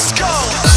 let's go.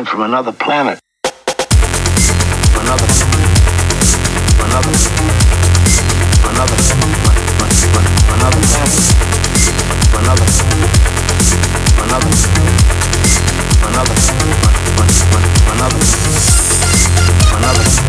mind from another planet. Another. Another. Another. Another. Another. Another. Another. Another. Another.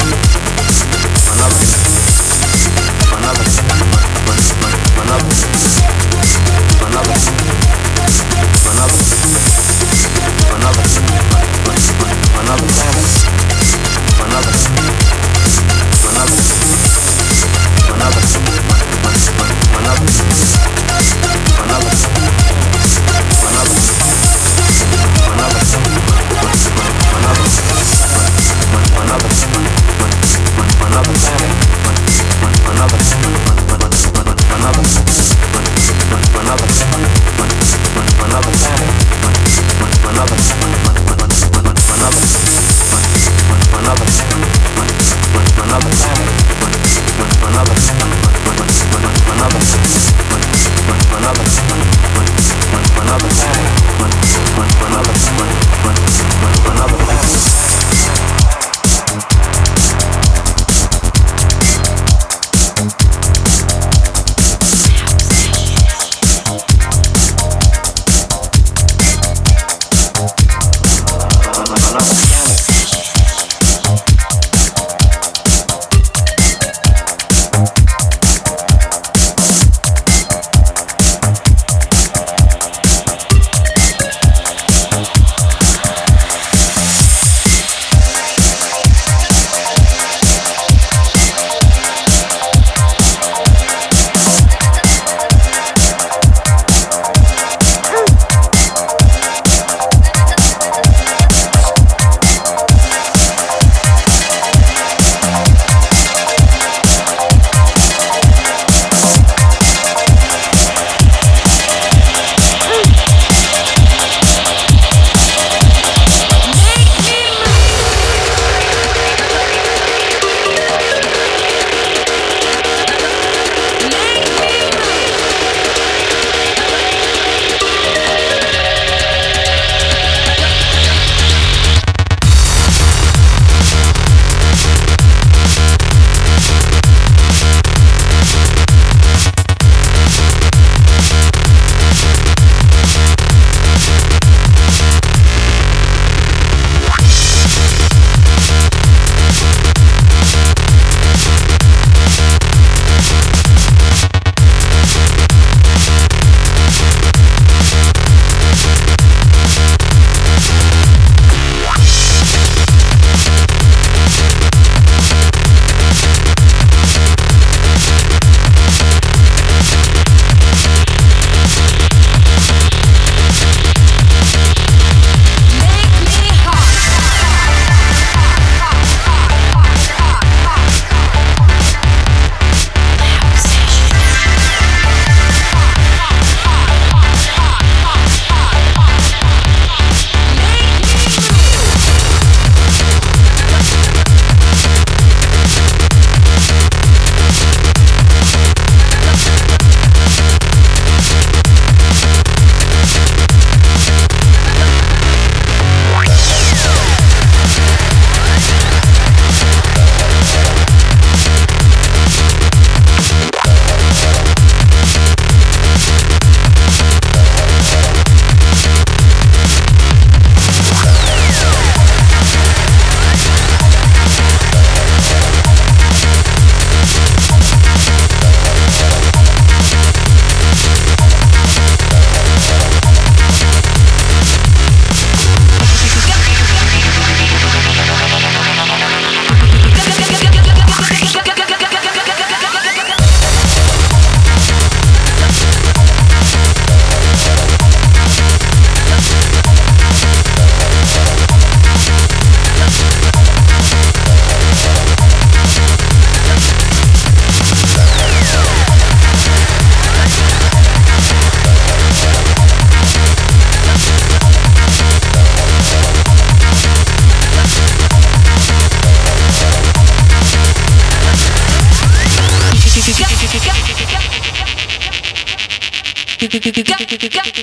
Go.